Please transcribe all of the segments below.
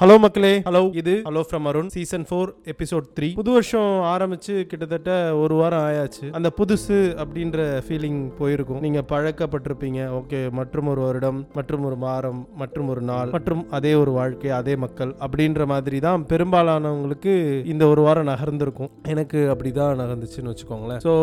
Hello மக்களே. Hello இது hello from Arun season four episode three புது வருஷம் ஆரம்பிச்சு கிட்டத்தட்ட ஒரு வாரம் ஆயாச்சு. அந்த புதுசு அப்படின்ற ஃபீலிங் போயிருக்கும். நீங்க பழக்கப்பட்டிருப்பீங்க. ஓகே மற்றும் ஒரு வருடம் மற்றும் ஒரு வாரம் மற்றும் ஒரு நாள் மற்றும் அதே ஒரு வாழ்க்கை அதே மக்கள் அப்படின்ற மாதிரி தான் பெரும்பாலானவங்களுக்கு இந்த ஒரு வாரம் நகர்ந்திருக்கும். எனக்கு அப்படிதான் நகர்ந்துச்சுன்னு வச்சுக்கோங்களேன். ஸோ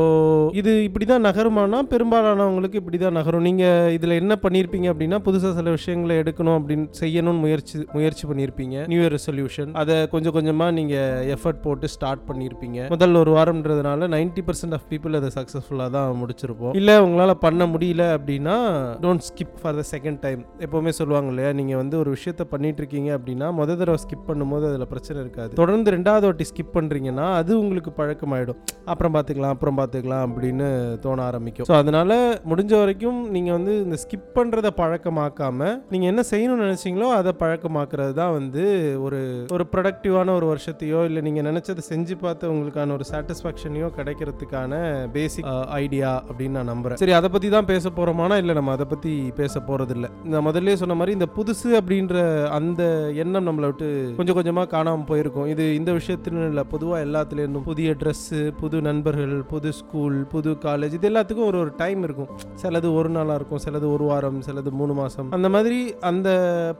இது இப்படிதான் நகருமானா பெரும்பாலானவங்களுக்கு இப்படிதான் நகரும். நீங்க இதுல என்ன பண்ணியிருப்பீங்க அப்படின்னா புதுசா சில விஷயங்களை எடுக்கணும் அப்படின்னு செய்யணும்னு முயற்சி முயற்சி பண்ணியிருப்பீங்க நியூ இயர் ரெசல்யூஷன் அதை கொஞ்சம் கொஞ்சமா நீங்க எஃபர்ட் போட்டு ஸ்டார்ட் பண்ணியிருப்பீங்க. முதல் ஒரு வாரம்ன்றதுனால 90% பர்சன்ட் ஆஃப் பீப்புள் அதை சக்ஸஸ்ஃபுல்லாக தான் முடிச்சிருப்போம். இல்லை உங்களால் பண்ண முடியல அப்படின்னா don't skip for the second time எப்போவுமே சொல்லுவாங்க இல்லையா நீங்கள் வந்து ஒரு விஷயத்த பண்ணிட்டு இருக்கீங்க அப்படின்னா முத தடவை ஸ்கிப் பண்ணும்போது அதில் பிரச்சனை இருக்காது. தொடர்ந்து ரெண்டாவது வாட்டி ஸ்கிப் பண்ணுறீங்கன்னா அது உங்களுக்கு பழக்கமாயிடும். அப்புறம் பார்த்துக்கலாம் அப்புறம் பார்த்துக்கலாம் அப்படின்னு தோண ஆரம்பிக்கும். ஸோ அதனால் முடிஞ்ச வரைக்கும் நீங்கள் வந்து இந்த ஸ்கிப் பண்ணுறதை பழக்கமாக்காமல் நீங்கள் என்ன செய்யணும்னு நினச்சிங்களோ அதை பழக்கமாக்குறது தான் வந்து ஒரு ஒரு ப்ரொடக்டிவான ஒரு வருஷத்தையோ இல்லை நீங்கள் நினச்சதை செஞ்சு பார்த்து உங்களுக்கான ஒரு சாட்டிஸ்ஃபேக்ஷனையோ கிடைக்கிறதுக்கான பேசிக் ஐடியா அப்படின்னு நான் நம்புறேன். சரி அதை பற்றி தான் பேச போகிறோமானா இல்லை நம்ம அதை பற்றி பேச போகிறதில்ல இந்த முதல்ல சொன்ன மாதிரி இந்த புதுசு அப்படின்ற அந்த எண்ணம் நம்மளை விட்டு கொஞ்சம் கொஞ்சமாக காணாமல் போயிருக்கும். இது இந்த விஷயத்துலன்னு இல்லை பொதுவாக எல்லாத்துலேருந்தும் புதிய ட்ரெஸ்ஸு புது நண்பர்கள் புது ஸ்கூல் புது காலேஜ் இது எல்லாத்துக்கும் ஒரு ஒரு டைம் இருக்கும். சிலது ஒரு நாளாக இருக்கும் சிலது ஒரு வாரம் சிலது மூணு மாதம் அந்த மாதிரி அந்த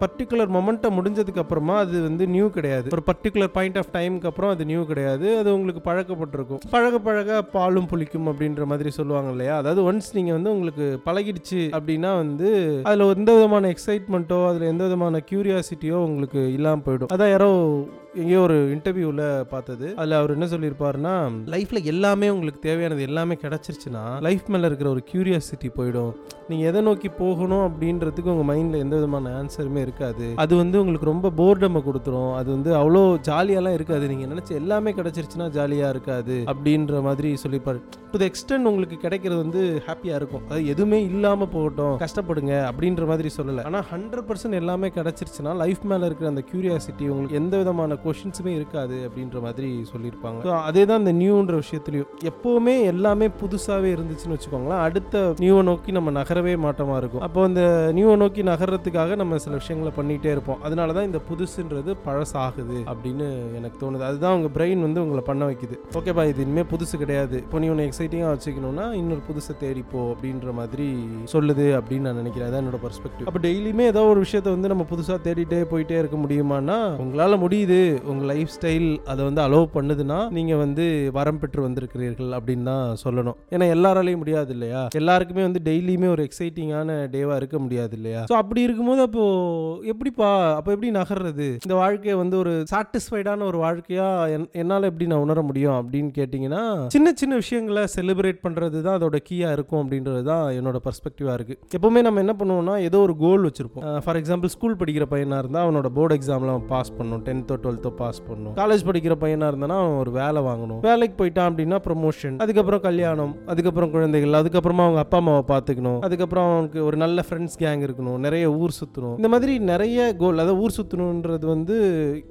பர்டிகுலர் மொமெண்ட்டை முடிஞ்சதுக்கு அப்புறம் அது வந்து நியூ கிடையாது. ஒரு பர்டிகுலர் பாயிண்ட் ஆஃப் டைமுக்கு அப்புறம் அது நியூ கிடையாது. அது உங்களுக்கு பழக்கப்பட்டிருக்கும். பழக பழக பாலும் புளிக்கும் அப்படின்ற மாதிரி சொல்லுவாங்க இல்லையா? அதாவது ஒன்ஸ் நீங்கள் வந்து உங்களுக்கு பழகிடுச்சு அப்படின்னா வந்து அதில் எந்த விதமான எக்ஸைட்மெண்ட்டோ அதில் எந்த விதமான கியூரியாசிட்டியோ உங்களுக்கு இல்லாமல் போயிடும். அதான் யாரோ எங்கேயோ ஒரு இன்டர்வியூவில் பார்த்தது. அதில் அவர் என்ன சொல்லியிருப்பாருன்னா லைஃப்பில் எல்லாமே உங்களுக்கு தேவையானது எல்லாமே கிடச்சிருச்சுன்னா லைஃப் மேலே இருக்கிற ஒரு கியூரியாசிட்டி போயிடும். நீங்கள் எதை நோக்கி போகணும் அப்படின்றதுக்கு உங்கள் மைண்டில் எந்த விதமான ஆன்சருமே இருக்காது. அது வந்து உங்களுக்கு ரொம்ப போர்டமை கொடுத்துரும். அது வந்து அவ்வளோ ஜாலியாலாம் இருக்காது. நீங்கள் நினச்சி எல்லாமே கிடச்சிருச்சுன்னா ஜாலியாக இருக்காது அப்படின்ற மாதிரி சொல்லியிருப்பாரு டு த எக்ஸ்டென்ட் உங்களுக்கு கிடைக்கிறது வந்து ஹாப்பியாக இருக்கும். அது எதுவுமே இல்லாமல் போகட்டும் கஷ்டப்படுங்க அப்படின்ற மாதிரி சொல்லலை. ஆனால் ஹண்ட்ரட் பர்சன்ட் எல்லாமே கிடச்சிருச்சுன்னா லைஃப் மேலே இருக்கிற அந்த கியூரியாசிட்டி உங்களுக்கு எந்த விதமான கொஷின்ஸுமே இருக்காது அப்படின்ற மாதிரி சொல்லியிருப்பாங்க. ஸோ அதே தான் இந்த நியூன்ற விஷயத்துலையும். எப்போவுமே எல்லாமே புதுசாகவே இருந்துச்சுன்னு வச்சுக்கோங்களேன். அடுத்த நியூவை நோக்கி நம்ம நகரவே மாட்டோமா இருக்கும். அப்போ அந்த நியூவை நோக்கி நகர்றதுக்காக நம்ம சில விஷயங்களை பண்ணிகிட்டே இருப்போம். அதனால தான் இந்த புதுசுன்றது பழசாகுது அப்படின்னு எனக்கு தோணுது. அதுதான் உங்கள் பிரெயின் வந்து உங்களை பண்ண வைக்குது. ஓகேப்பா இது இனிமேல் புதுசு கிடையாது. இப்போ நீ உன்னை எக்ஸைட்டிங்காக வச்சுக்கணும்னா இன்னொரு புதுசை தேடிப்போ அப்படின்ற மாதிரி சொல்லுது அப்படின்னு நான் நினைக்கிறேன். அதான் என்னோட பர்ஸ்பெக்டிவ் அப்போ டெய்லியுமே ஏதோ ஒரு விஷயத்தை வந்து நம்ம புதுசாக தேடிட்டே போயிட்டே இருக்க முடியுமானா உங்களால் முடியுது. உங்கள் லைஃப் ஸ்டைல் அதை வந்து அலோவ் பண்ணுதுன்னா நீங்கள் வந்து வரம் பெற்று வந்திருக்கிறீர்கள் அப்படின்னு தான் சொல்லணும். ஏன்னா எல்லாராலையும் முடியாது இல்லையா? எல்லாருக்குமே வந்து டெய்லியுமே ஒரு எக்ஸைட்டிங்கான டேவாக இருக்க முடியாது இல்லையா? ஸோ அப்படி இருக்கும்போது அப்போது எப்படிப்பா? அப்போ எப்படி நகர்றது? இந்த வாழ்க்கையை வந்து ஒரு சாட்டிஸ்ஃபைடான ஒரு வாழ்க்கையா என்- என்னால் எப்படி நான் உணர முடியும் அப்படின்னு கேட்டிங்கன்னா சின்ன சின்ன விஷயங்களை செலிப்ரேட் பண்ணுறது தான் அதோட கீயாக இருக்கும் அப்படின்றது தான் என்னோட பர்ஸ்பெக்டிவாக இருக்குது எப்போவுமே நம்ம என்ன பண்ணுவோம்னா ஏதோ ஒரு கோல் வச்சுருப்போம். ஃபார் எக்ஸாம்பிள் ஸ்கூல் படிக்கிற பையனாக இருந்தால் அவனோட போர்டு எக்ஸாமில் அவன் பாஸ் பண்ணணும் டென்த்தோ டுவெல்த்தோ பாஸ் பண்ணணும் காலேஜ் படிக்கிற பையனாக இருந்தானா அவன் ஒரு வேலை வாங்கணும். வேலைக்கு போயிட்டான் அப்படின்னா ப்ரொமோஷன் அதுக்கப்புறம் கல்யாணம். அதுக்கப்புறம் குழந்தைகள். அதுக்கப்புறமா அவங்க அப்பா அம்மாவை பார்த்துக்கணும். அதுக்கப்புறம் அவனுக்கு ஒரு நல்ல ஃப்ரெண்ட்ஸ் கேங் இருக்கணும். நிறைய ஊர் சுற்றணும் இந்த மாதிரி நிறைய கோல் அதாவது ஊர் சுற்றணுன்றது வந்து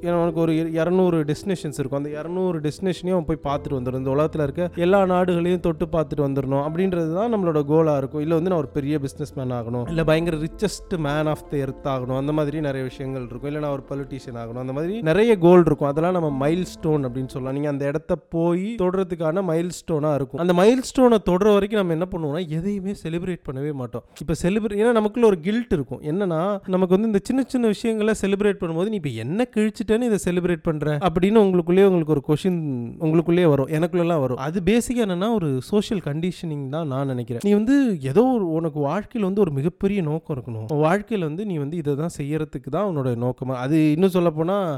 ஏன்னா அவனுக்கு ஒரு இரநூறு டெஸ்டினேஷன்ஸ் இருக்கும். அந்த இரநூறு டெஸ்டினேஷனையும் அவன் போய் பார்த்துட்டு வந்துடும் இந்த உலகத்தில் இருக்க எல்லா நாடுகளையும் தொட்டு பார்த்துட்டு வந்துடணும். அப்படின்றது தான் நம்மளோட கோலாக இருக்கும். இல்லை வந்து நான் ஒரு பெரிய பிஸ்னஸ் மேன் ஆகணும். இல்லை பயங்கர richest man of the earth ஆகணும். அந்த மாதிரி நிறைய விஷயங்கள் இருக்கும். இல்லை நான் ஒரு பொலிட்டீஷியன் ஆகணும். அந்த மாதிரி நிறைய கோல் இருக்கும். அதெல்லாம் நம்ம மைல் ஸ்டோன் அப்படின்னு சொல்லலாம். நீங்கள் அந்த இடத்த போய் தொடுறதுக்கான மைல் ஸ்டோனாக இருக்கும். அந்த மைல் ஸ்டோனை தொடுற வரைக்கும் நம்ம என்ன பண்ணுவோம்னா எதையுமே செலிப்ரேட் பண்ணவே மாட்டோம். இப்போ செலிப்ரேட் ஏன்னா நமக்குள்ள ஒரு கில்ட் இருக்கும். என்னன்னா நமக்கு வந்து இந்த சின்ன சின்ன விஷயங்களை செலிப்ரேட் பண்ணும்போது நீ இப்போ என்ன கிழிச்சிட்டேன்னு இதை செலிப்ரேட் பண்ணுற அப்படின்னு உங்களுக்குள்ளேயே உங்களுக்கு ஒரு கொஷின் உங்களுக்குள்ளேயே வரும். எனக்குள்ளலாம் வரும். அது பேசிக்காக என்னென்னா ஒரு சோஷியல் கண்டிஷனிங் தான் நான் நினைக்கிறேன். நீ வந்து ஏதோ ஒரு உனக்கு வாழ்க்கையில் வந்து ஒரு மிகப்பெரிய நோக்கம் இருக்கணும். வாழ்க்கையில் வந்து நீ வந்து இதை தான் செய்யறதுக்கு தான் உன்னோட நோக்கமாக அது இன்னும் சொல்ல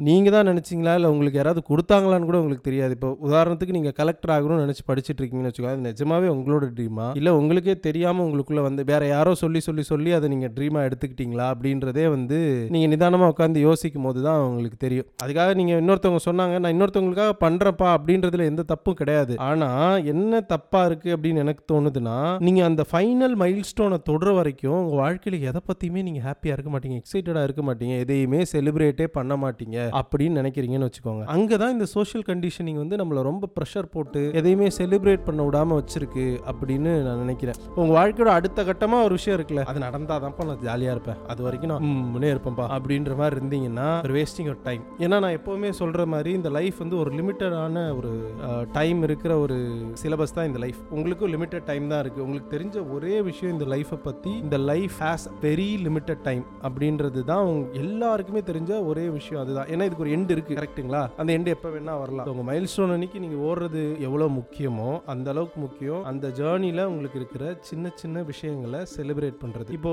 நீங்கள் தான் நினச்சிங்களா? இல்லை உங்களுக்கு யாராவது கொடுத்தாங்களான்னு கூட உங்களுக்கு தெரியாது. இப்போ உதாரணத்துக்கு நீங்கள் கலெக்டர் ஆகணும்னு நினச்சி படிச்சிட்டு இருக்கீங்கன்னு வச்சுக்கோங்க. அது நிஜமாவே உங்களோட ட்ரீமா இல்லை உங்களுக்கே தெரியாமல் உங்களுக்குள்ளே வந்து வேற யாரோ சொல்லி சொல்லி சொல்லி அதை நீங்கள் ட்ரீமாக எடுத்துக்கிட்டீங்களா? அப்படின்றதே வந்து நீங்கள் நிதானமாக உட்காந்து யோசிக்கும் போது தான் உங்களுக்கு தெரியும். அதுக்காக நீங்க இன்னொருத்தவங்க சொன்னாங்க நான் இன்னொருத்தவங்களுக்காக பண்றேன்ப்பா அப்படின்றதுல எந்த தப்பும் கிடையாது. ஆனா என்ன தப்பா இருக்கு அப்படின்னு எனக்கு தோணுதுன்னா நீங்க அந்த ஃபைனல் மைல் ஸ்டோனை தொடுற வரைக்கும் உங்க வாழ்க்கையில எதை பத்தியுமே நீங்க ஹாப்பியா இருக்க மாட்டீங்க எக்ஸைட்டடா இருக்க மாட்டீங்க எதையுமே செலிப்ரேட்டே பண்ண மாட்டீங்க அப்படின்னு நினைக்கிறீங்கன்னு வச்சுக்கோங்க. அங்கே தான் இந்த சோஷியல் கண்டிஷனிங் வந்து நம்மளை ரொம்ப ப்ரெஷர் போட்டு எதையுமே செலிப்ரேட் பண்ண விடாம வச்சிருக்கு அப்படின்னு நான் நினைக்கிறேன். உங்க வாழ்க்கையோட அடுத்த கட்டமா ஒரு விஷயம் இருக்குல்ல அது நடந்தாதான்ப்பா நான் ஜாலியா இருப்பேன். அது வரைக்கும் நான் முன்னே இருப்பேன்ப்பா அப்படின்ற மாதிரி இருந்தீங்கன்னா ஒரு வேஸ்டிங் ஆஃப் டைம் ஏன்னா நான் எப்பவுமே சொல்ற மாதிரி இந்த லைஃப் வந்து ஒரு லிமிட்டடான ஒரு டைம் இருக்கிற ஒரு சிலபஸ் தான் இந்த லைஃப் உங்களுக்கும் லிமிட்டட் டைம் தான் இருக்கு. உங்களுக்கு தெரிஞ்ச ஒரே விஷயம் இந்த லைஃப்பை பத்தி இந்த life has very limited time அப்படின்றது தான் எல்லாருக்குமே தெரிஞ்ச ஒரே விஷயம் அதுதான். ஏன்னா இதுக்கு ஒரு எண்ட் இருக்கு. கரெக்ட்டுங்களா அந்த எண்ட் எப்போ வேணா வரலாம். உங்க மைல் ஸ்டோன் அன்னைக்கு நீங்க ஓடுறது எவ்வளவு முக்கியமோ அந்த அளவுக்கு முக்கியம். அந்த ஜேர்னில உங்களுக்கு இருக்கிற சின்ன சின்ன விஷயங்களை செலிப்ரேட் பண்றது. இப்போ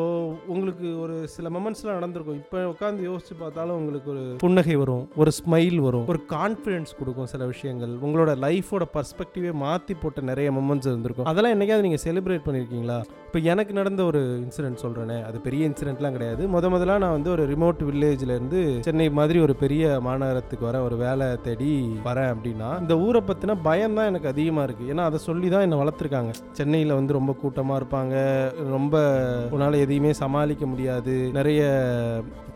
உங்களுக்கு ஒரு சில மொமெண்ட்ஸ்லாம் நடந்திருக்கும். இப்போ உட்காந்து யோசிச்சு பார்த்தாலும் உங்களுக்கு ஒரு புன்னகை வரும் ஒரு ஸ்மைல் வரும் ஒரு கான்ஃபிடன்ஸ் கொடுக்கும் சில விஷயங்கள். உங்களோட லைஃபோட பர்ஸ்பெக்டிவே மாற்றி போட்ட நிறைய மொமெண்ட்ஸ் இருந்திருக்கும். அதெல்லாம் என்னைக்காவது நீங்கள் செலிப்ரேட் பண்ணியிருக்கீங்களா இப்போ எனக்கு நடந்த ஒரு இன்சிடென்ட் சொல்கிறேனே அது பெரிய இன்சிடென்ட்லாம் கிடையாது. முத முதலாக நான் வந்து ஒரு ரிமோட் வில்லேஜ்லேருந்து சென்னை மாதிரி ஒரு பெரிய மாநகரத்துக்கு வரேன் ஒரு வேலை தேடி வரேன் அப்படின்னா இந்த ஊரை பற்றின பயம் தான் எனக்கு அதிகமாக இருக்குது ஏன்னா அதை சொல்லி தான் என்னை வளர்த்துருக்காங்க. சென்னையில் வந்து ரொம்ப கூட்டமாக இருப்பாங்க ரொம்ப உன்னால் எதையுமே சமாளிக்க முடியாது நிறைய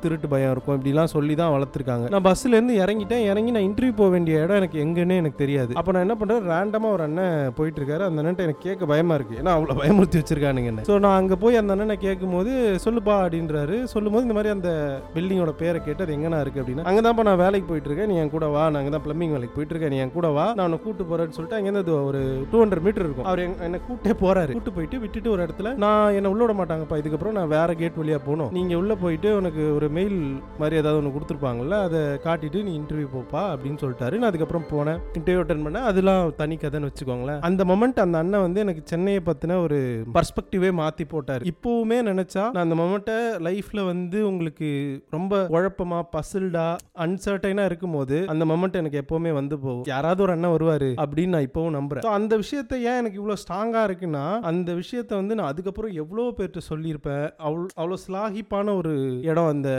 திருட்டு பயம் இருக்கும் இப்படிலாம் சொல்லி தான் வளர்த்துருக்காங்க. நான் பஸ்ல இருந்து இறங்கிட்டேன். இறங்கி நான் இன்டர்வியூ போக வேண்டிய இடம் எனக்கு எங்கன்னு எனக்கு தெரியாது. அப்போ நான் என்ன பண்ணுறேன் ரேண்டமாக ஒரு அண்ணன் போயிட்டு இருக்காரு அந்த அண்ணன் எனக்கு கேட்க பயமா இருக்கு. ஏன்னா அவ்வளோ பயமுறுத்தி வச்சிருக்கானுங்க என்ன. ஸோ நான் அங்கே போய் அந்த அண்ணனை கேட்கும்போது சொல்லுப்பா அப்படின்றாரு. சொல்லும்போது இந்த மாதிரி அந்த பில்டிங்கோட பேரை கேட்டு அது எங்கன்னா இருக்கு? அப்படின்னா அங்கே தான்ப்பா நான் வேலைக்கு போயிட்டு இருக்கேன் நீ என் கூட வா. நான் அங்கே தான் பிளம்பிங் வேலைக்கு போயிட்டு இருக்கேன் நீ என் கூட வா. நான் உன்னை கூட்டு போறேன்னு சொல்லிட்டு அங்கேருந்து அது ஒரு டூ ஹண்ட்ரட் மீட்டர் இருக்கும். அவர் என்னை கூட்டே போறாரு. கூட்டு போயிட்டு விட்டுட்டு ஒரு இடத்துல நான் என்ன உள்ள விட மாட்டாங்கப்பா. இதுக்கப்புறம் நான் வேற கேட் வழியாக போகணும். நீங்கள் உள்ளே போயிட்டு உனக்கு ஒரு மெயில் மாதிரி ஏதாவது ஒன்று கொடுத்துருப்பாங்கல்ல அதை காட்டிட்டு நீ இன்டர்வியூ போப்பா அப்படின்னு சொல்லிட்டாரு. நான் அதுக்கப்புறம் போனேன். இன்டர்வியூ அட்டன் பண்ணேன். அதெல்லாம் தனி கதைன்னு வச்சுக்கோங்களேன். அந்த மொமெண்ட் அந்த அண்ணன் வந்து எனக்கு சென்னையை பற்றின ஒரு பர்ஸ்பெக்டிவே மாற்றி போட்டார். இப்போவுமே நினச்சா நான் அந்த மொமெண்ட்டை லைஃப்பில் வந்து உங்களுக்கு ரொம்ப குழப்பமாக பசில்டா அன்சர்டைனாக இருக்கும்போது அந்த மொமெண்ட் எனக்கு எப்போவுமே வந்து போகும். யாராவது ஒரு அண்ணன் வருவார் அப்படின்னு நான் இப்போவும் நம்புகிறேன் அந்த விஷயத்தை ஏன் எனக்கு இவ்வளோ ஸ்ட்ராங்காக இருக்குன்னா அந்த விஷயத்த வந்து நான் அதுக்கப்புறம் எவ்வளோ பேர்கிட்ட சொல்லியிருப்பேன். அவ்வளோ அவ்வளோ ஸ்லாகிப்பான ஒரு இடம் அந்த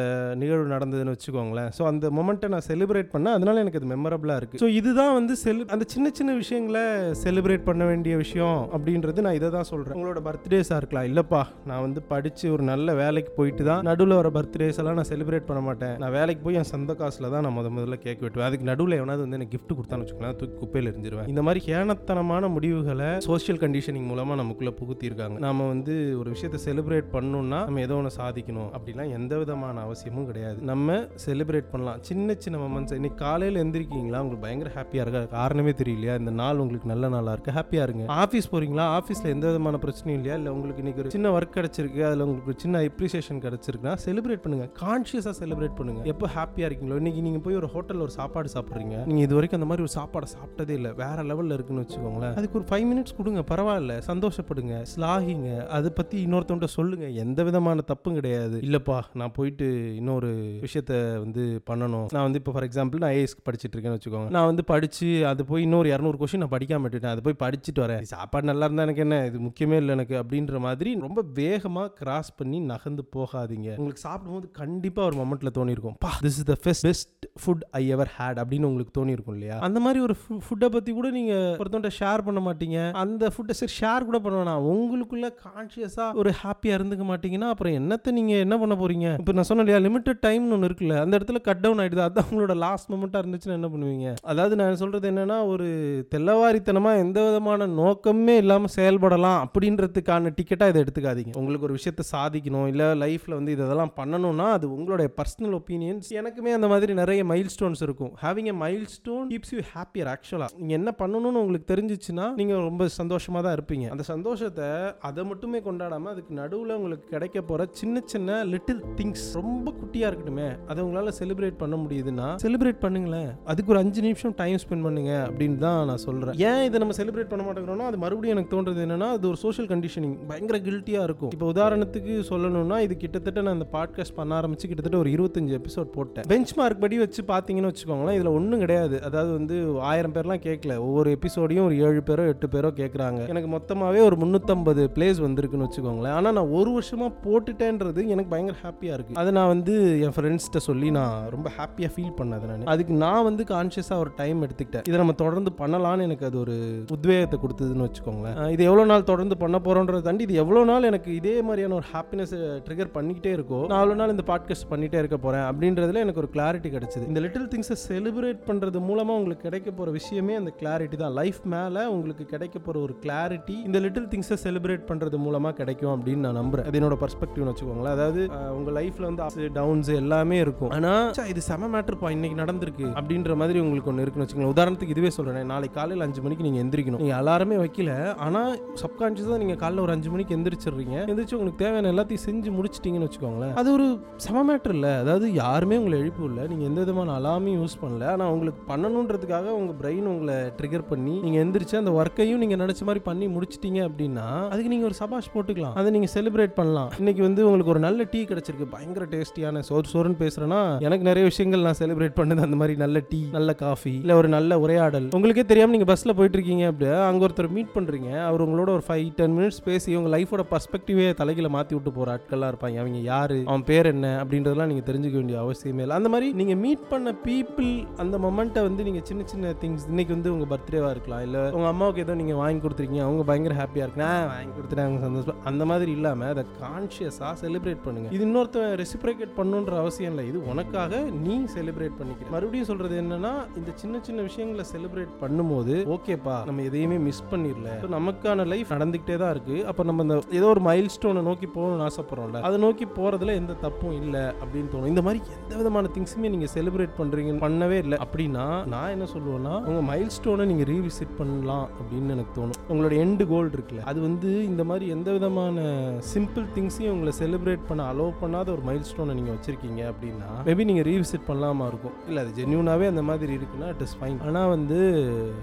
நிகழ்வு நடந்தது. நடந்ததுன்னு வச்சுக்கோங்களேன். ஸோ அந்த மொமெண்ட்டை நான் செலிப்ரேட் பண்ணேன். அதனால எனக்கு அது மெமரபிளாக இருக்குது ஸோ இதுதான் வந்து செலி அந்த சின்ன சின்ன விஷயங்களை செலிப்ரேட் பண்ண வேண்டிய விஷயம் அப்படின்றது நான் இதை தான் சொல்கிறேன் உங்களோட பர்த்டேஸாக இருக்கலாம். இல்லைப்பா நான் வந்து படித்து ஒரு நல்ல வேலைக்கு போயிட்டு தான் நடுவில் வர பர்த்டேஸ் எல்லாம் நான் செலிப்ரேட் பண்ண மாட்டேன். நான் வேலைக்கு போய் என் சொந்த காசில் தான் நான் முத முதல்ல கேக் வெட்டுவேன். அதுக்கு நடுவில் எவனாவது வந்து எனக்கு கிஃப்ட் கொடுத்தான்னு வச்சுக்கலாம் தூக்கி குப்பையில் எரிஞ்சிருவேன். இந்த மாதிரி ஏனத்தனமான முடிவுகளை சோஷியல் கண்டிஷனிங் மூலமாக நமக்குள்ளே புகுத்தியிருக்காங்க. நம்ம வந்து ஒரு விஷயத்தை செலிப்ரேட் பண்ணணும்னா நம்ம ஏதோ ஒன்று சாதிக்கணும். அப்படிலாம் எந்த விதமான அவசியமும் கிடையாது. நம்ம செலிப்ரேட் பண்ணலாம். சின்ன சின்ன மொமெண்ட்ஸ் இன்னைக்கு காலையில் எந்திரிக்கீங்களா? உங்களுக்கு பயங்கர ஹாப்பியாக இருக்கா? காரணமே தெரியலையா? இந்த நாள் உங்களுக்கு நல்ல நாளாக இருக்கு. ஹாப்பியாக இருங்க. ஆஃபீஸ் போறீங்களா? ஆஃபீஸில் எந்த விதமான பிரச்சனையும் இல்லையா? இல்லை உங்களுக்கு இன்றைக்கி ஒரு சின்ன ஒர்க் கிடைச்சிருக்கு. அதில் உங்களுக்கு ஒரு சின்ன அப்ரிசியேஷன் கிடைச்சிருக்குன்னா செலிப்ரேட் பண்ணுங்க. கான்ஷியஸாக செலிப்ரேட் பண்ணுங்க. எப்போ ஹாப்பியாக இருக்கீங்களோ? இன்னைக்கு நீங்கள் போய் ஒரு ஹோட்டலில் ஒரு சாப்பாடு சாப்பிட்றீங்க. நீங்கள் இது வரைக்கும் அந்த மாதிரி ஒரு சாப்பாடை சாப்பிட்டதே இல்லை. வேற லெவலில் இருக்குன்னு வச்சுக்கோங்களேன். அதுக்கு ஒரு ஃபைவ் மினிட்ஸ் கொடுங்க. பரவாயில்ல. சந்தோஷப்படுங்க. ஸ்லாகிங்க அதை பற்றி இன்னொருத்தவன்ட்ட சொல்லுங்க. எந்த விதமான தப்பும் கிடையாது. இல்லைப்பா நான் போயிட்டு இன்னொரு விஷயத்த வந்து பண்ணணும். நான் வந்து இப்போ ஃபார் எக்ஸாம்பிள் நான் ஏஎஸ்க்கு படிச்சுட்டு இருக்கேன்னு வச்சுக்கோங்க. நான் வந்து படிச்சு அது போய் இன்னொரு இரநூறு கொஸ்டின் நான் படிக்காம விட்டுட்டேன். அதை போய் படிச்சுட்டு வரேன். சாப்பாடு நல்லா இருந்தா எனக்கு என்ன? இது முக்கியமே இல்லை எனக்கு அப்படின்ற மாதிரி ரொம்ப வேகமாக கிராஸ் பண்ணி நகர்ந்து போகாதீங்க. உங்களுக்கு சாப்பிடும்போது கண்டிப்பாக ஒரு மொமெண்ட்ல தோணிருக்கும். பா this is the best best food I ever had அப்படின்னு உங்களுக்கு தோணிருக்கும் இல்லையா? அந்த மாதிரி ஒரு ஃபுட்டை பற்றி கூட நீங்கள் ஒருத்தவன்ட்ட ஷேர் பண்ண மாட்டீங்க. அந்த ஃபுட்டை சரி ஷேர் கூட பண்ண வேணாம். உங்களுக்குள்ள கான்ஷியஸாக ஒரு ஹாப்பியாக இருந்துக்க மாட்டீங்கன்னா அப்புறம் என்னத்தை நீங்கள் என்ன பண்ண போறீங்க? இப்போ நான் சொன்னேன் இல்லையா லிமிட்டட் டைம்னு ஒன்று இருக்குல்ல அந்த இடத்துல கட் டவுன் ஆகிடுது அதான் உங்களோட லாஸ்ட் மூமெண்ட்டாக இருந்துச்சுன்னா என்ன பண்ணுவீங்க? அதாவது நான் சொல்கிறது என்னென்னா ஒரு தெல்லவாரித்தனமாக எந்த விதமான நோக்கமே இல்லாமல் செயல்படலாம் அப்படின்றதுக்கான டிக்கெட்டாக இதை எடுத்துக்காதீங்க. உங்களுக்கு ஒரு விஷயத்தை சாதிக்கணும் இல்லை லைஃப்பில் வந்து இதெல்லாம் பண்ணணும்னா அது உங்களுடைய பர்சனல் ஒப்பீனியன்ஸ் எனக்குமே அந்த மாதிரி நிறைய மைல் ஸ்டோன்ஸ் இருக்கும். Having a milestone keeps you happier ஆக்சுவலாக நீங்கள் என்ன பண்ணணும்னு உங்களுக்கு தெரிஞ்சிச்சுன்னா நீங்கள் ரொம்ப சந்தோஷமாக தான் இருப்பீங்க. அந்த சந்தோஷத்தை அதை மட்டுமே கொண்டாடாமல் அதுக்கு நடுவில் உங்களுக்கு கிடைக்க போகிற சின்ன சின்ன லிட்டில் திங்ஸ் ரொம்ப குட்டியாக இருக்கட்டுமே அதை உங்களால் செலிப்ரேட் பண்ண முடியுதுன்னா செலிப்ரேட் பண்ணுங்களேன். அதுக்கு ஒரு அஞ்சு நிமிஷம் டைம் ஸ்பெண்ட் பண்ணுங்க அப்படின்னு தான் நான் சொல்கிறேன் ஏன் இதை நம்ம செலிப்ரேட் பண்ண மாட்டேங்கிறோம்னா அது மறுபடியும் எனக்கு தோன்றது என்னன்னா அது ஒரு சோஷியல் கண்டிஷனிங் பயங்கர கில்ட்டியாக இருக்கும். இப்போ உதாரணத்துக்கு சொல்லணும்னா இது கிட்டத்தட்ட நான் இந்த பாட்காஸ்ட் பண்ண ஆரம்பிச்சு கிட்டத்தட்ட ஒரு இருபத்தஞ்சு எபிசோட் போட்டேன். பெஞ்ச் மார்க் படி வச்சு பார்த்தீங்கன்னு வச்சுக்கோங்களேன் இதில் ஒன்றும் கிடையாது. அதாவது வந்து ஆயிரம் பேர்லாம் கேட்கல ஒவ்வொரு எபிசோடையும் ஒரு ஏழு பேரோ எட்டு பேரோ கேட்குறாங்க எனக்கு மொத்தமாகவே ஒரு முந்நூற்றம்பது பிளேஸ் வந்திருக்குன்னு வச்சுக்கோங்களேன். ஆனால் நான் ஒரு வருஷமாக போட்டுட்டேன்றது எனக்கு பயங்கர ஹாப்பியாக இருக்குது அதை நான் வந்து என் ஃப்ரெண்ட்ஸ் ஃப்ரெண்ட்ஸ்கிட்ட சொல்லி நான் ரொம்ப ஹாப்பியாக ஃபீல் பண்ணது நான். அதுக்கு நான் வந்து கான்ஷியஸாக ஒரு டைம் எடுத்துக்கிட்டேன். இதை நம்ம தொடர்ந்து பண்ணலான்னு எனக்கு அது ஒரு உத்வேகத்தை கொடுத்ததுன்னு வச்சுக்கோங்களேன். இது எவ்வளோ நாள் தொடர்ந்து பண்ண போகிறோன்றதை தாண்டி இது எவ்வளோ நாள் எனக்கு இதே மாதிரியான ஒரு ஹாப்பினஸ் ட்ரிகர் பண்ணிக்கிட்டே இருக்கோ நான் அவ்வளோ நாள் இந்த பாட்காஸ்ட் பண்ணிகிட்டே இருக்க போகிறேன் அப்படின்றதுல எனக்கு ஒரு கிளாரிட்டி கிடச்சிது. இந்த லிட்டில் திங்ஸை செலிப்ரேட் பண்ணுறது மூலமாக உங்களுக்கு கிடைக்க போகிற விஷயமே அந்த கிளாரிட்டி தான். லைஃப் மேலே உங்களுக்கு கிடைக்க போகிற ஒரு கிளாரிட்டி இந்த லிட்டில் திங்ஸை செலிப்ரேட் பண்ணுறது மூலமாக கிடைக்கும் அப்படின்னு நான் நம்புகிறேன் அது என்னோட பர்ஸ்பெக்டிவ்னு வச்சுக்கோங்களேன். அதாவது உங்கள் லைஃப்பில் வந்து டவுன்ஸ் எல்லாமே இருக்கும். ஆனா ச்சே, இது செம மேட்டர்ப்பா இன்னைக்கு நடந்திருக்கு. அப்படின்ற மாதிரி உங்களுக்கு ஒன்று இருக்குன்னு வச்சுக்கோங்களேன். உதாரணத்துக்கு இதுவே சொல்றேன் நாளைக்கு காலையில் அஞ்சு மணிக்கு நீங்க எந்திரிக்கணும். நீங்க அலாரமே வைக்கல ஆனா சப்கான்ஷியஸா நீங்க காலைல ஒரு அஞ்சு மணிக்கு எந்திரிச்சிடுறீங்க. எந்திரிச்சு உங்களுக்கு தேவையான எல்லாத்தையும் செஞ்சு முடிச்சிட்டீங்கன்னு வச்சுக்கோங்களேன். அது ஒரு செம மேட்டர் இல்லை. அதாவது யாருமே உங்களை எழுப்பு இல்லை. நீங்க எந்த விதமான அலாமையும் யூஸ் பண்ணல. ஆனா உங்களுக்கு பண்ணணுன்றதுக்காக உங்க பிரெயின் உங்களை ட்ரிகர் பண்ணி நீங்க எந்திரிச்சு அந்த ஒர்க்கையும் நீங்க நினைச்ச மாதிரி பண்ணி முடிச்சிட்டீங்க அப்படின்னா அதுக்கு நீங்க ஒரு சபாஷ் போட்டுக்கலாம். அதை நீங்க செலிப்ரேட் பண்ணலாம். இன்னைக்கு வந்து உங்களுக்கு ஒரு நல்ல டீ கிடைச்சிருக்கு. பயங்கர டேஸ்டியான சோறு சோறுன்னு பேசுறேன்னா எனக்கு நிறைய விஷயங்கள் நான் செலிப்ரேட் பண்ணது அந்த மாதிரி நல்ல டீ நல்ல காஃபி இல்ல ஒரு நல்ல உரையாடல். உங்களுக்கே தெரியாம நீங்க பஸ்ல போயிட்டு இருக்கீங்க அப்படியே அங்க ஒருத்தர் மீட் பண்றீங்க. அவர் உங்களோட ஒரு ஃபைவ் டென் மினிட்ஸ் பேசி உங்க லைஃபோட பர்ஸ்பெக்டிவே தலையில மாத்தி விட்டு போற ஆட்கள்லாம் இருப்பாங்க. அவங்க யாரு? அவன் பேர் என்ன? அப்படின்றதெல்லாம் நீங்க தெரிஞ்சுக்க வேண்டிய அவசியமே இல்லை. அந்த மாதிரி நீங்க மீட் பண்ண பீப்புள் அந்த மொமெண்ட்டை வந்து நீங்க சின்ன சின்ன திங்ஸ் இன்னைக்கு வந்து உங்க பர்த்டேவா இருக்கலாம். இல்ல உங்க அம்மாவுக்கு ஏதோ நீங்க வாங்கி கொடுத்துருக்கீங்க. அவங்க பயங்கர ஹாப்பியா இருக்கு நான் வாங்கி கொடுத்துட்டாங்க சந்தோஷம் அந்த மாதிரி இல்லாம அதை கான்சியஸா செலிப்ரேட் பண்ணுங்க. இது இன்னொருத்தன் ரெசிப்ரேட் பண்ணுன்ற அவசியம் இல்லை இது உனக்காக நீ செலிப்ரேட் பண்ணிக்கிற. மறுபடியும் சொல்றது என்னன்னா இந்த சின்ன சின்ன விஷயங்களை செலிப்ரேட் பண்ணும்போது ஓகேப்பா நம்ம எதையுமே மிஸ் பண்ணிடல. நமக்கான லைஃப் நடந்துகிட்டே தான் இருக்கு. அப்ப நம்ம இந்த ஏதோ ஒரு மைல் ஸ்டோனை நோக்கி போகணும்னு ஆசைப்படுறோம்ல அதை நோக்கி போறதுல எந்த தப்பும் இல்லை அப்படின்னு தோணும். இந்த மாதிரி எந்த விதமான திங்ஸுமே நீங்க செலிப்ரேட் பண்றீங்க பண்ணவே இல்லை. அப்படின்னா நான் என்ன சொல்லுவேன்னா உங்க மைல் ஸ்டோனை நீங்க ரீவிசிட் பண்ணலாம் அப்படின்னு எனக்கு தோணும். உங்களோட எண்டு கோல் இருக்குல்ல அது வந்து இந்த மாதிரி எந்த விதமான சிம்பிள் திங்ஸையும் உங்களை செலிப்ரேட் பண்ண அலோவ் பண்ணாத ஒரு மைல் ஸ்டோனை நீங்க வச்சிருக்கீங்க அப்படின்னா மேபி நீங்கள் ரீவிசிட் பண்ணலாமா இருக்கும். இல்லை அது ஜென்யூனாகவே அந்த மாதிரி இருக்குன்னா இட் இஸ் ஃபைன் ஆனால் வந்து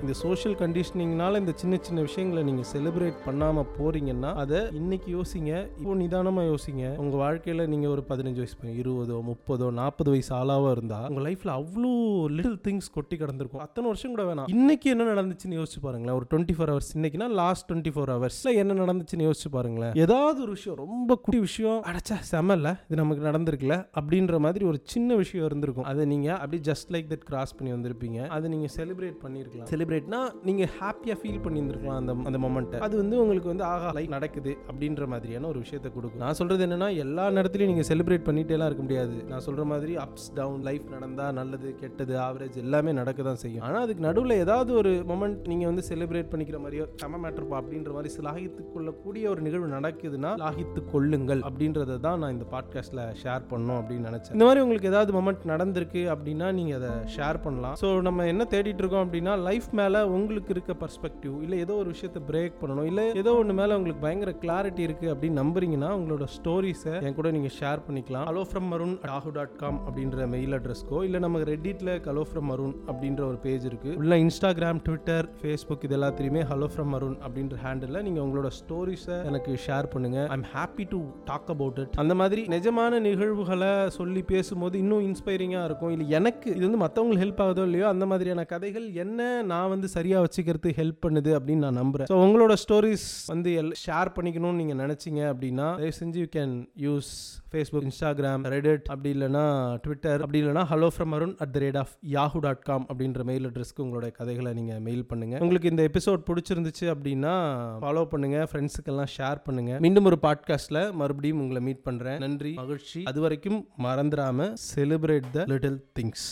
இந்த சோஷியல் கண்டிஷனிங்னால இந்த சின்ன சின்ன விஷயங்களை நீங்கள் செலிப்ரேட் பண்ணாமல் போறீங்கன்னா அதை இன்னைக்கு யோசிங்க. இப்போ நிதானமாக யோசிங்க. உங்கள் வாழ்க்கையில் நீங்கள் ஒரு பதினஞ்சு வயசு இருபதோ முப்பதோ நாற்பது வயசு ஆளாவோ இருந்தால் உங்கள் லைஃப்பில் அவ்வளோ லிட்டில் திங்ஸ் கொட்டி கிடந்திருக்கும். அத்தனை வருஷம் கூட வேணாம். இன்னைக்கு என்ன நடந்துச்சுன்னு யோசிச்சு பாருங்களேன். ஒரு டுவெண்ட்டி ஃபோர் ஹவர்ஸ் இன்னைக்குனா லாஸ்ட் டுவெண்ட்டி ஃபோர் ஹவர்ஸில் என்ன நடந்துச்சுன்னு யோசிச்சு பாருங்களேன். ஏதாவது ஒரு விஷயம் ரொம்ப குட்டி விஷயம் அடைச்சா செமல்ல இது நமக்கு நடந்திருக்குல்ல அப்படின்ற மாதிரி ஒரு சின்ன விஷயம் இருந்திருக்கும். அதை நீங்க அப்படி ஜஸ்ட் லைக் தட் கிராஸ் பண்ணி வந்திருப்பீங்க. அதை நீங்க செலிப்ரேட் பண்ணிருக்கலாம். செலிப்ரேட்னா நீங்க ஹாப்பியா ஃபீல் பண்ணியிருந்திருக்கலாம் அந்த அந்த மொமெண்ட்டை அது வந்து உங்களுக்கு வந்து ஆகா லைக் நடக்குது அப்படின்ற மாதிரியான ஒரு விஷயத்தை கொடுக்கும். நான் சொல்றது என்னன்னா எல்லா நேரத்துலையும் நீங்க செலிப்ரேட் பண்ணிட்டேலாம் இருக்க முடியாது. நான் சொல்ற மாதிரி அப்ஸ் டவுன் லைஃப் நடந்தா நல்லது கெட்டது ஆவரேஜ் எல்லாமே நடக்க தான் செய்யும். ஆனா அதுக்கு நடுவில் ஏதாவது ஒரு மொமெண்ட் நீங்க வந்து செலிப்ரேட் பண்ணிக்கிற மாதிரியோ செம மேட்டர்ப்பா அப்படின்ற மாதிரி சிலாகித்துக் கொள்ளக்கூடிய ஒரு நிகழ்வு நடக்குதுன்னா லாகித்து கொள்ளுங்கள் அப்படின்றத தான் நான் இந்த பாட்காஸ்ட்ல ஷேர் பண்ணோம் அப்படின்னு நினைச்சேன். இந்த மாதிரி உங்களுக்கு ஏதாவது மொமெண்ட் நடந்திருக்கு அப்படின்னா நீங்கள் அதை ஷேர் பண்ணலாம். ஸோ நம்ம என்ன தேடிட்டு இருக்கோம் அப்படின்னா லைஃப் மேலே உங்களுக்கு இருக்க பர்ஸ்பெக்டிவ் இல்லை ஏதோ ஒரு விஷயத்தை பிரேக் பண்ணணும் இல்லை ஏதோ ஒன்று மேலே உங்களுக்கு பயங்கர கிளாரிட்டி இருக்கு அப்படின்னு நம்புறீங்கன்னா உங்களோட ஸ்டோரிஸை என் கூட நீங்கள் ஷேர் பண்ணிக்கலாம். ஹலோ ஃப்ரம் மருன் ராகு டாட் காம் அப்படின்ற மெயில் அட்ரஸ்க்கோ இல்லை நம்ம ரெட்டிட்டில் ஹலோ ஃப்ரம் மருன் அப்படின்ற ஒரு பேஜ் இருக்குது உள்ள இன்ஸ்டாகிராம் ட்விட்டர் ஃபேஸ்புக் இது எல்லாத்திலையுமே ஹலோ ஃப்ரம் மருன் அப்படின்ற ஹேண்டில் நீங்கள் உங்களோட ஸ்டோரிஸை எனக்கு ஷேர் பண்ணுங்க. I'm happy to talk about it அந்த மாதிரி நிஜமான நிகழ்வுகளை சொல்லி பேசும்போது இன்னும் இன்ஸ்பைரிங்காக இருக்கும். இல்லை எனக்கு இது வந்து மற்றவங்களுக்கு ஹெல்ப் ஆகுதோ இல்லையோ அந்த மாதிரியான கதைகள் என்ன நான் வந்து சரியாக வச்சுக்கிறது ஹெல்ப் பண்ணுது அப்படின்னு நான் நம்புகிறேன் ஸோ உங்களோட ஸ்டோரிஸ் வந்து ஷேர் பண்ணிக்கணும்னு நீங்கள் நினச்சிங்க அப்படின்னா தயவு செஞ்சு you can use Facebook Instagram Reddit அப்படி இல்லைனா ட்விட்டர் அப்படி இல்லைனா hello from Arun at the rate of Yahoo dot com அப்படின்ற மெயில் அட்ரஸ்க்கு உங்களோட கதைகளை நீங்கள் மெயில் பண்ணுங்கள் உங்களுக்கு இந்த எபிசோட் பிடிச்சிருந்துச்சு அப்படின்னா ஃபாலோ பண்ணுங்கள் ஃப்ரெண்ட்ஸுக்கெல்லாம் ஷேர் பண்ணுங்கள் மீண்டும் ஒரு பாட்காஸ்ட்டில் மறுபடியும் உங்களை மீட் பண்ணுறேன் நன்றி மகிழ்ச்சி. அது வரைக்கும் மறந்துடாம செலிப்ரேட் த லிட்டில் திங்ஸ்